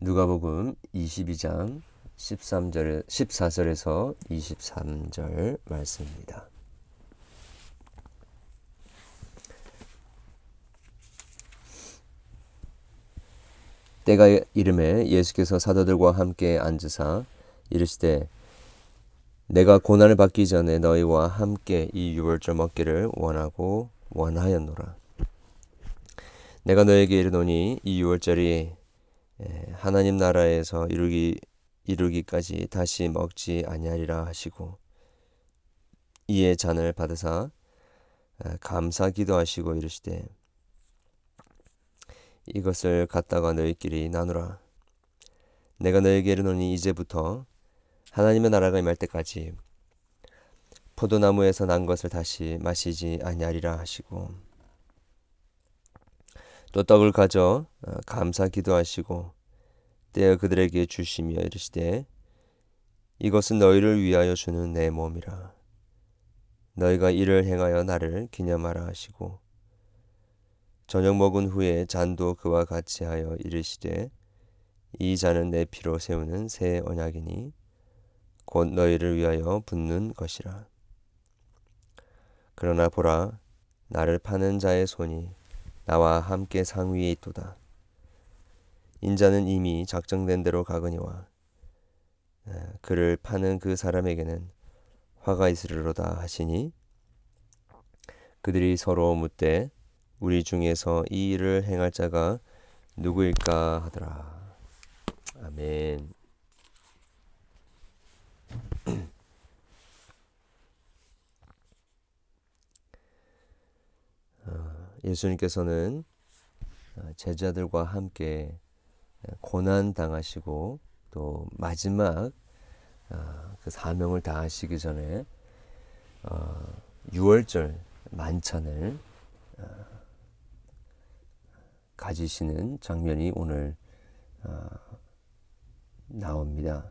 누가복음 22장 13절 14절에서 23절 말씀입니다. 때가 이름에 예수께서 사도들과 함께 앉으사 이르시되 내가 고난을 받기 전에 너희와 함께 이 유월절 먹기를 원하고 원하였노라. 내가 너에게 이르노니 이 유월절이 하나님 나라에서 이루기 이루기까지 다시 먹지 아니하리라 하시고 이에 잔을 받으사 감사 기도하시고 이르시되 이것을 갖다가 너희끼리 나누라. 내가 너에게 이르노니 이제부터 하나님의 나라가 임할 때까지 포도나무에서 난 것을 다시 마시지 아니하리라 하시고 또 떡을 가져 어, 감사 기도하시고 떼어 그들에게 주시며 이르시되 이것은 너희를 위하여 주는 내 몸이라 너희가 이를 행하여 나를 기념하라 하시고 저녁 먹은 후에 잔도 그와 같이 하여 이르시되 이 잔은 내 피로 세우는 새 언약이니 곧 너희를 위하여 붓는 것이라. 그러나 보라, 나를 파는 자의 손이 나와 함께 상위에 있도다. 인자는 이미 작정된 대로 가거니와 그를 파는 그 사람에게는 화가 있으리로다 하시니 그들이 서로 묻되 우리 중에서 이 일을 행할 자가 누구일까 하더라. 아멘. 예수님께서는 어, 제자들과 함께 고난 당하시고 또 마지막 어, 그 사명을 다하시기 전에 유월절 만찬을 가지시는 장면이 오늘 나옵니다.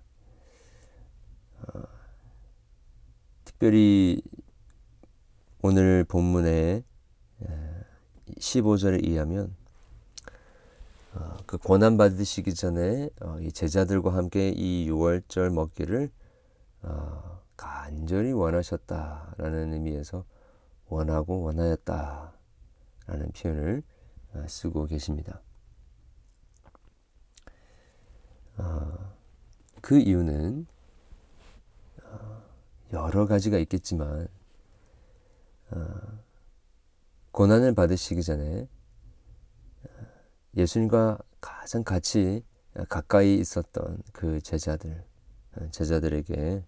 특별히 오늘 본문의 15절에 의하면 어, 그 고난 받으시기 전에 어, 이 제자들과 함께 이 6월절 먹기를 어, 간절히 원하셨다라는 의미에서 원하고 원하였다라는 표현을 쓰고 계십니다. 그 이유는 여러 가지가 있겠지만 고난을 받으시기 전에 예수님과 가장 같이 가까이 있었던 그 제자들, 제자들에게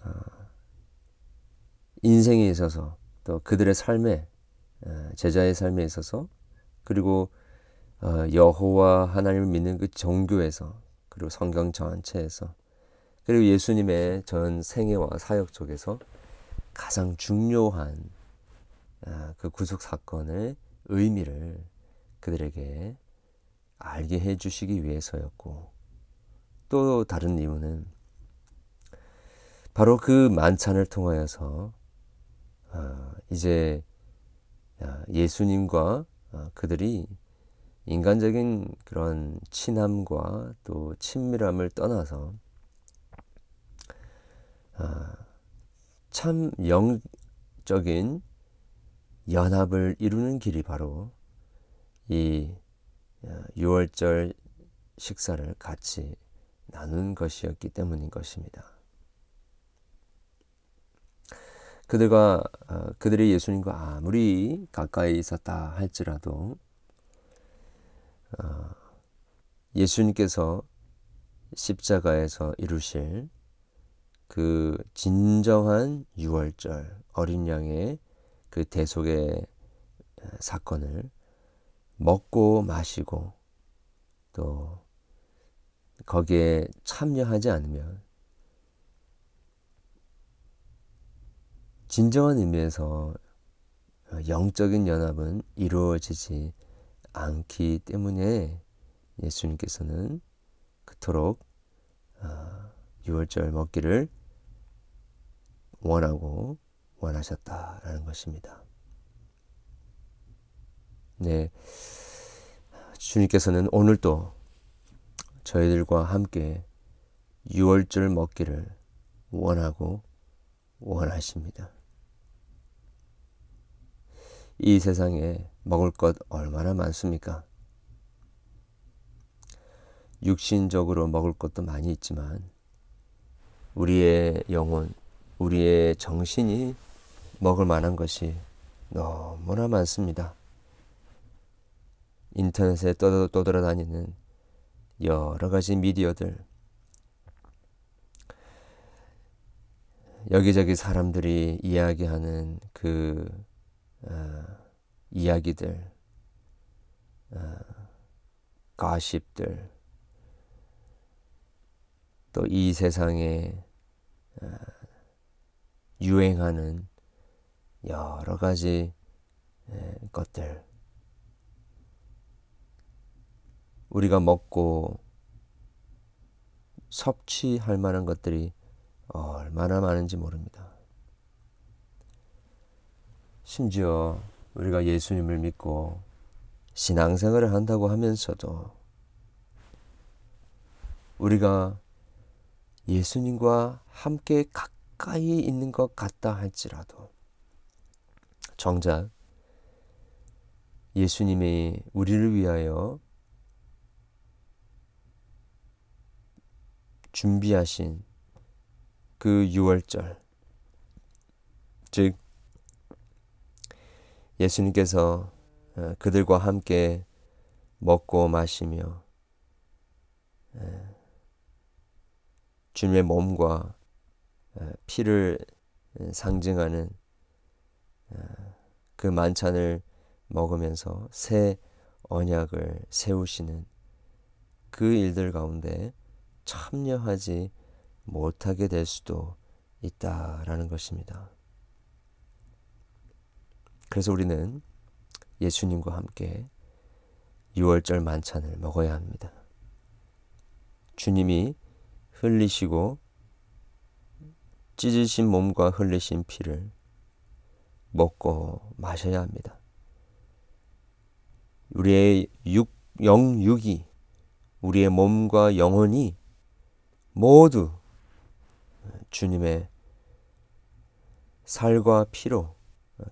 어, 인생에 있어서 또 그들의 삶에 어, 제자의 삶에 있어서 그리고 어, 여호와 하나님을 믿는 그 종교에서 그리고 성경 전체에서 그리고 예수님의 전 생애와 사역 속에서 가장 중요한 아, 그 구속 사건의 의미를 그들에게 알게 해 주시기 위해서였고 또 다른 이유는 바로 그 만찬을 통하여서 아, 이제 아, 예수님과 그들이 인간적인 그런 친함과 또 친밀함을 떠나서 참 영적인 연합을 이루는 길이 바로 이 6월절 어, 식사를 같이 나눈 것이었기 때문인 것입니다. 그들과 어, 그들이 예수님과 아무리 가까이 있었다 할지라도 어, 예수님께서 십자가에서 이루실 그 진정한 6월절 어린 양의 그 대속의 사건을 먹고 마시고 또 거기에 참여하지 않으면 진정한 의미에서 영적인 연합은 이루어지지 않기 때문에 예수님께서는 그토록 유월절 먹기를 원하고 원하셨다라는 것입니다. 네. 주님께서는 오늘도 저희들과 함께 유월절 먹기를 원하고 원하십니다. 이 세상에 먹을 것 얼마나 많습니까? 육신적으로 먹을 것도 많이 있지만 우리의 영혼, 우리의 정신이 먹을 만한 것이 너무나 많습니다. 인터넷에 떠돌아다니는 여러 가지 미디어들, 여기저기 사람들이 이야기하는 그 어, 이야기들, 어, 가십들, 또 이 세상에 어, 유행하는 여러 가지 에, 것들, 우리가 먹고 섭취할 만한 것들이 얼마나 많은지 모릅니다. 심지어 우리가 예수님을 믿고 신앙생활을 한다고 하면서도 우리가 예수님과 함께 가까이 있는 것 같다 할지라도 정작 예수님이 우리를 위하여 준비하신 그 유월절 즉 예수님께서 어, 그들과 함께 먹고 마시며 주님의 몸과 어, 피를 상징하는 어, 그 만찬을 먹으면서 새 언약을 세우시는 그 일들 가운데 참여하지 못하게 될 수도 있다라는 것입니다. 그래서 우리는 예수님과 함께 6월절 만찬을 먹어야 합니다. 주님이 흘리시고 찢으신 몸과 흘리신 피를 먹고 마셔야 합니다. 우리의 육, 영육이, 우리의 몸과 영혼이 모두 주님의 살과 피로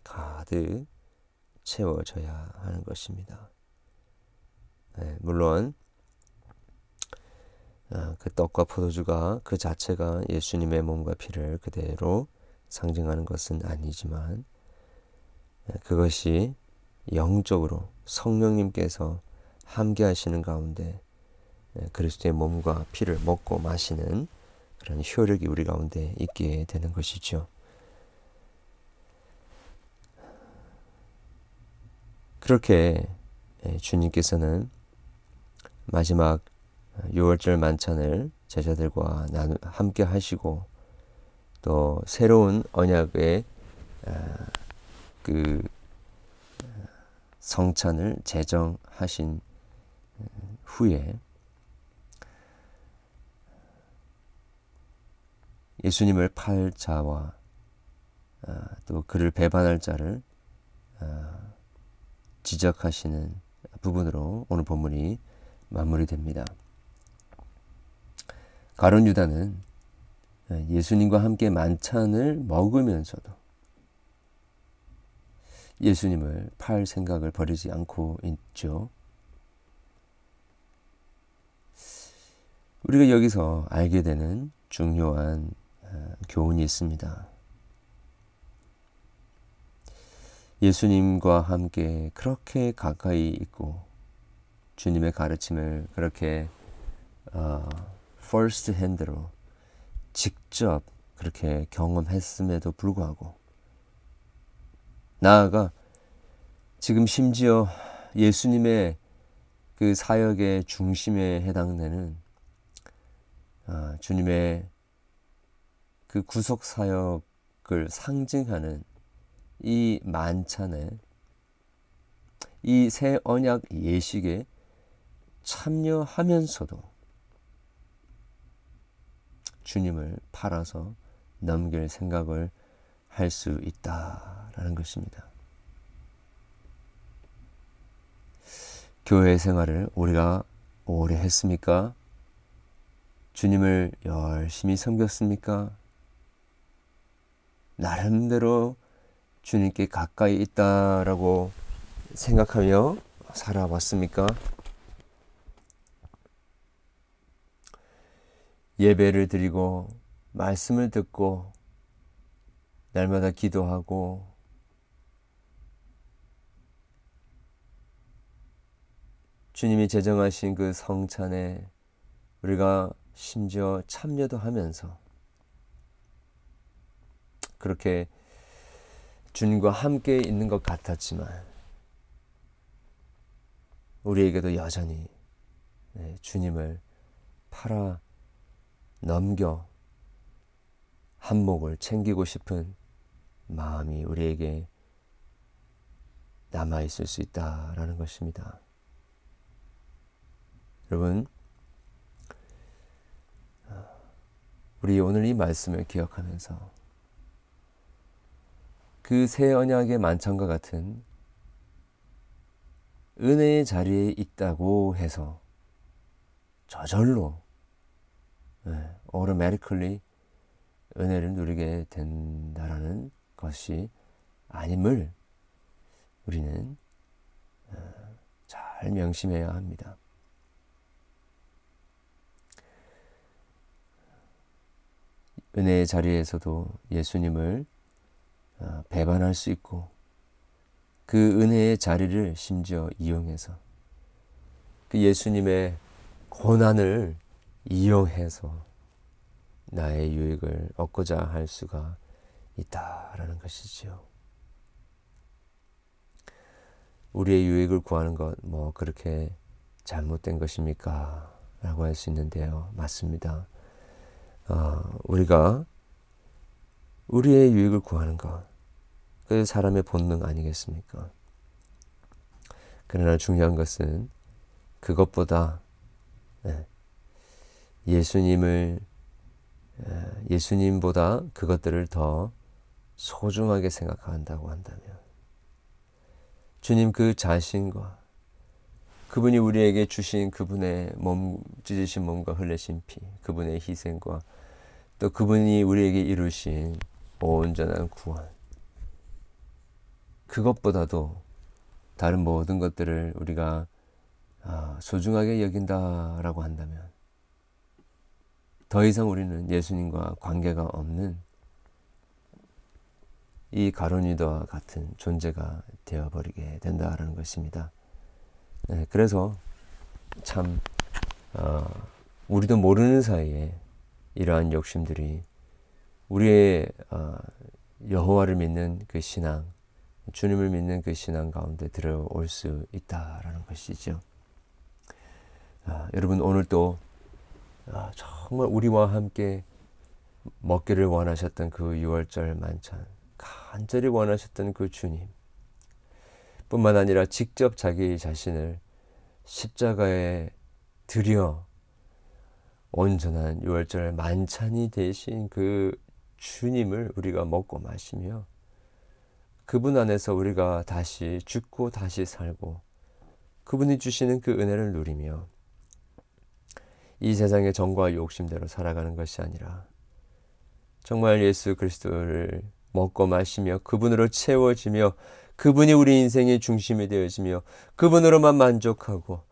가득 채워져야 하는 것입니다. 네, 물론 어, 그 떡과 포도주가 그 자체가 예수님의 몸과 피를 그대로 상징하는 것은 아니지만 네, 그것이 영적으로 성령님께서 함께 하시는 가운데 네, 그리스도의 몸과 피를 먹고 마시는 그런 효력이 우리 가운데 있게 되는 것이죠. 그렇게 예, 주님께서는 마지막 6월절 만찬을 제자들과 함께 하시고 또 새로운 언약의 아, 그 성찬을 제정하신 후에 예수님을 팔 자와 아, 또 그를 배반할 자를 아, 지적하시는 부분으로 오늘 본문이 마무리됩니다. 가론 유다는 예수님과 함께 만찬을 먹으면서도 예수님을 팔 생각을 버리지 않고 있죠. 우리가 여기서 알게 되는 중요한 어, 교훈이 있습니다. 예수님과 함께 그렇게 가까이 있고 주님의 가르침을 그렇게 어, first hand로 직접 그렇게 경험했음에도 불구하고 나아가 지금 심지어 예수님의 그 사역의 중심에 해당되는 어, 주님의 그 구속 사역을 상징하는 이 만찬에 이 새 언약 예식에 참여하면서도 주님을 팔아서 넘길 생각을 할 수 있다 라는 것입니다. 교회 생활을 우리가 오래 했습니까? 주님을 열심히 섬겼습니까? 나름대로 주님께 가까이 있다라고 생각하며 살아왔습니까? 예배를 드리고 말씀을 듣고 날마다 기도하고 주님이 제정하신 그 성찬에 우리가 심지어 참여도 하면서 그렇게 주님과 함께 있는 것 같았지만 우리에게도 여전히 네, 주님을 팔아 넘겨 한몫을 챙기고 싶은 마음이 우리에게 남아 있을 수 있다라는 것입니다. 여러분, 우리 오늘 이 말씀을 기억하면서 그 새 언약의 만찬과 같은 은혜의 자리에 있다고 해서 저절로 네, automatically 은혜를 누리게 된다라는 것이 아님을 우리는 어, 잘 명심해야 합니다. 은혜의 자리에서도 예수님을 어, 배반할 수 있고 그 은혜의 자리를 심지어 이용해서 그 예수님의 고난을 이용해서 나의 유익을 얻고자 할 수가 있다라는 것이지요. 우리의 유익을 구하는 것 뭐 그렇게 잘못된 것입니까? 라고 할 수 있는데요. 맞습니다. 어, 우리가 우리의 유익을 구하는 것, 그 사람의 본능 아니겠습니까? 그러나 중요한 것은 그것보다 네, 예수님을 예수님보다 그것들을 더 소중하게 생각한다고 한다면 주님 그 자신과 그분이 우리에게 주신 그분의 몸 찢으신 몸과 흘리신 피 그분의 희생과 또 그분이 우리에게 이루신 온전한 구원 그것보다도 다른 모든 것들을 우리가 아, 소중하게 여긴다라고 한다면 더 이상 우리는 예수님과 관계가 없는 이 가론유다와 같은 존재가 되어버리게 된다라는 것입니다. 네, 그래서 참 어, 우리도 모르는 사이에 이러한 욕심들이 우리의 어, 여호와를 믿는 그 신앙, 주님을 믿는 그 신앙 가운데 들어올 수 있다라는 것이죠. 아, 여러분 오늘 또 아, 정말 우리와 함께 먹기를 원하셨던 그 6월절 만찬, 간절히 원하셨던 그 주님, 뿐만 아니라 직접 자기 자신을 십자가에 들여 온전한 6월절 만찬이 되신 그 주님을 우리가 먹고 마시며 그분 안에서 우리가 다시 죽고 다시 살고 그분이 주시는 그 은혜를 누리며 이 세상의 정과 욕심대로 살아가는 것이 아니라 정말 예수 그리스도를 먹고 마시며 그분으로 채워지며 그분이 우리 인생의 중심이 되어지며 그분으로만 만족하고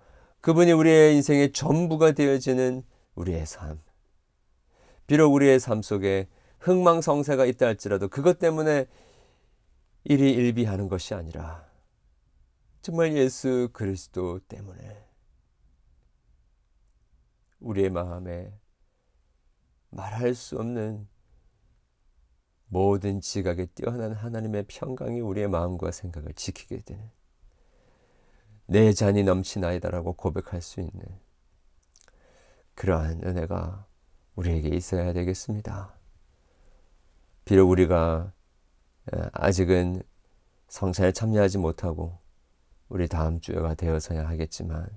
그분이 우리의 인생의 전부가 되어지는 우리의 삶. 비록 우리의 삶 속에 흥망성쇠가 있다 할지라도 그것 때문에 일이 일비하는 것이 아니라 정말 예수 그리스도 때문에 우리의 마음에 말할 수 없는 모든 지각에 뛰어난 하나님의 평강이 우리의 마음과 생각을 지키게 되는 내 잔이 넘치나이다라고 고백할 수 있는 그러한 은혜가 우리에게 있어야 되겠습니다. 비록 우리가 아직은 성찬에 참여하지 못하고 우리 다음 주가 되어서야 하겠지만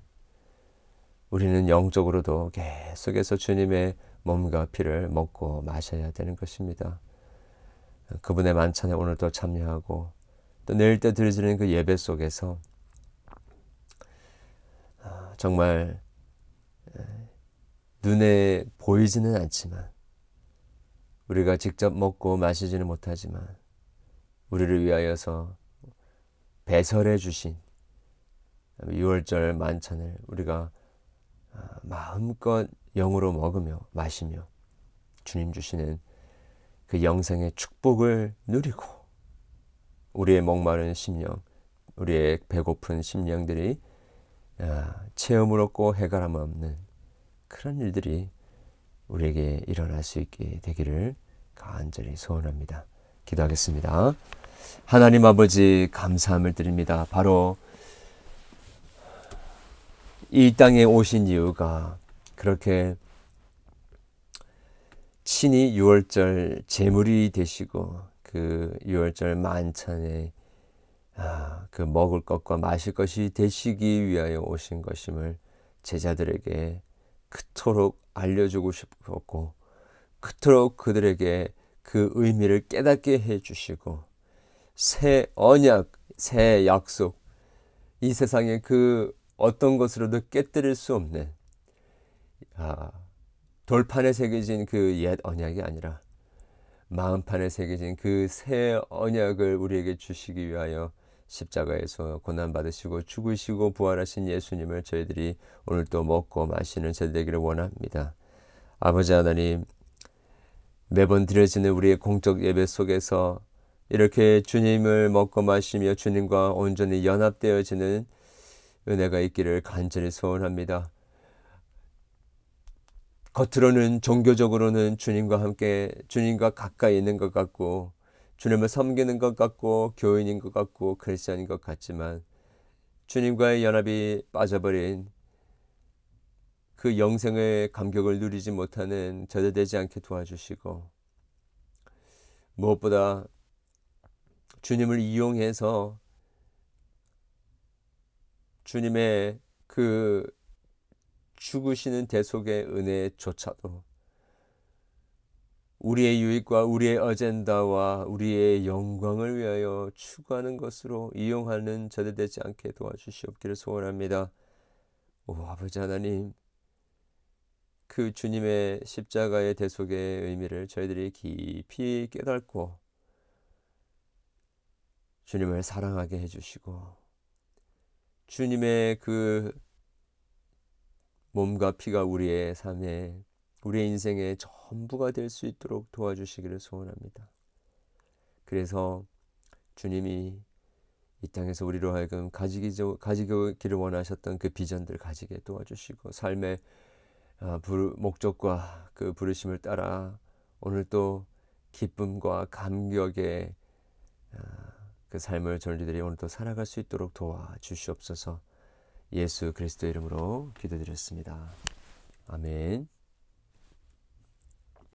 우리는 영적으로도 계속해서 주님의 몸과 피를 먹고 마셔야 되는 것입니다. 그분의 만찬에 오늘도 참여하고 또 내일 때 드려지는 그 예배 속에서 아, 정말 눈에 보이지는 않지만 우리가 직접 먹고 마시지는 못하지만 우리를 위하여서 배설해 주신 6월절 만찬을 우리가 아, 마음껏 영으로 먹으며 마시며 주님 주시는 그 영생의 축복을 누리고 우리의 목마른 심령, 우리의 배고픈 심령들이 아, 체험을 얻고 해결함 없는 그런 일들이 우리에게 일어날 수 있게 되기를 간절히 소원합니다. 기도하겠습니다. 하나님 아버지 감사함을 드립니다. 바로 이 땅에 오신 이유가 그렇게 친히 유월절 제물이 되시고 그 유월절 만찬에 아, 그 먹을 것과 마실 것이 되시기 위하여 오신 것임을 제자들에게 그토록 알려주고 싶었고 그토록 그들에게 그 의미를 깨닫게 해주시고 새 언약, 새 약속, 이 세상에 그 어떤 것으로도 깨뜨릴 수 없는 아, 돌판에 새겨진 그 옛 언약이 아니라 마음판에 새겨진 그 새 언약을 우리에게 주시기 위하여 십자가에서 고난 받으시고 죽으시고 부활하신 예수님을 저희들이 오늘 또 먹고 마시는 저 되기를 원합니다. 아버지 하나님 매번 드려지는 우리의 공적 예배 속에서 이렇게 주님을 먹고 마시며 주님과 온전히 연합되어지는 은혜가 있기를 간절히 소원합니다. 겉으로는 종교적으로는 주님과 함께 주님과 가까이 있는 것 같고 주님을 섬기는 것 같고 교인인 것 같고 크리스천인 것 같지만 주님과의 연합이 빠져버린 그 영생의 감격을 누리지 못하는 저대되지 않게 도와주시고 무엇보다 주님을 이용해서 주님의 그 죽으시는 대속의 은혜조차도 우리의 유익과 우리의 어젠다와 우리의 영광을 위하여 추구하는 것으로 이용하는 저대되지 않게 도와주시옵기를 소원합니다. 오 아버지 하나님 그 주님의 십자가의 대속의 의미를 저희들이 깊이 깨닫고 주님을 사랑하게 해주시고 주님의 그 몸과 피가 우리의 삶에 우리의 인생의 전부가 될 수 있도록 도와주시기를 소원합니다. 그래서 주님이 이 땅에서 우리로 하여금 가지기를 원하셨던 그 비전들 가지게 도와주시고 삶의 아, 목적과 그 부르심을 따라 오늘 또 기쁨과 감격의 아, 그 삶을 저희들이 오늘 또 살아갈 수 있도록 도와주시옵소서 예수 그리스도 이름으로 기도드렸습니다. 아멘.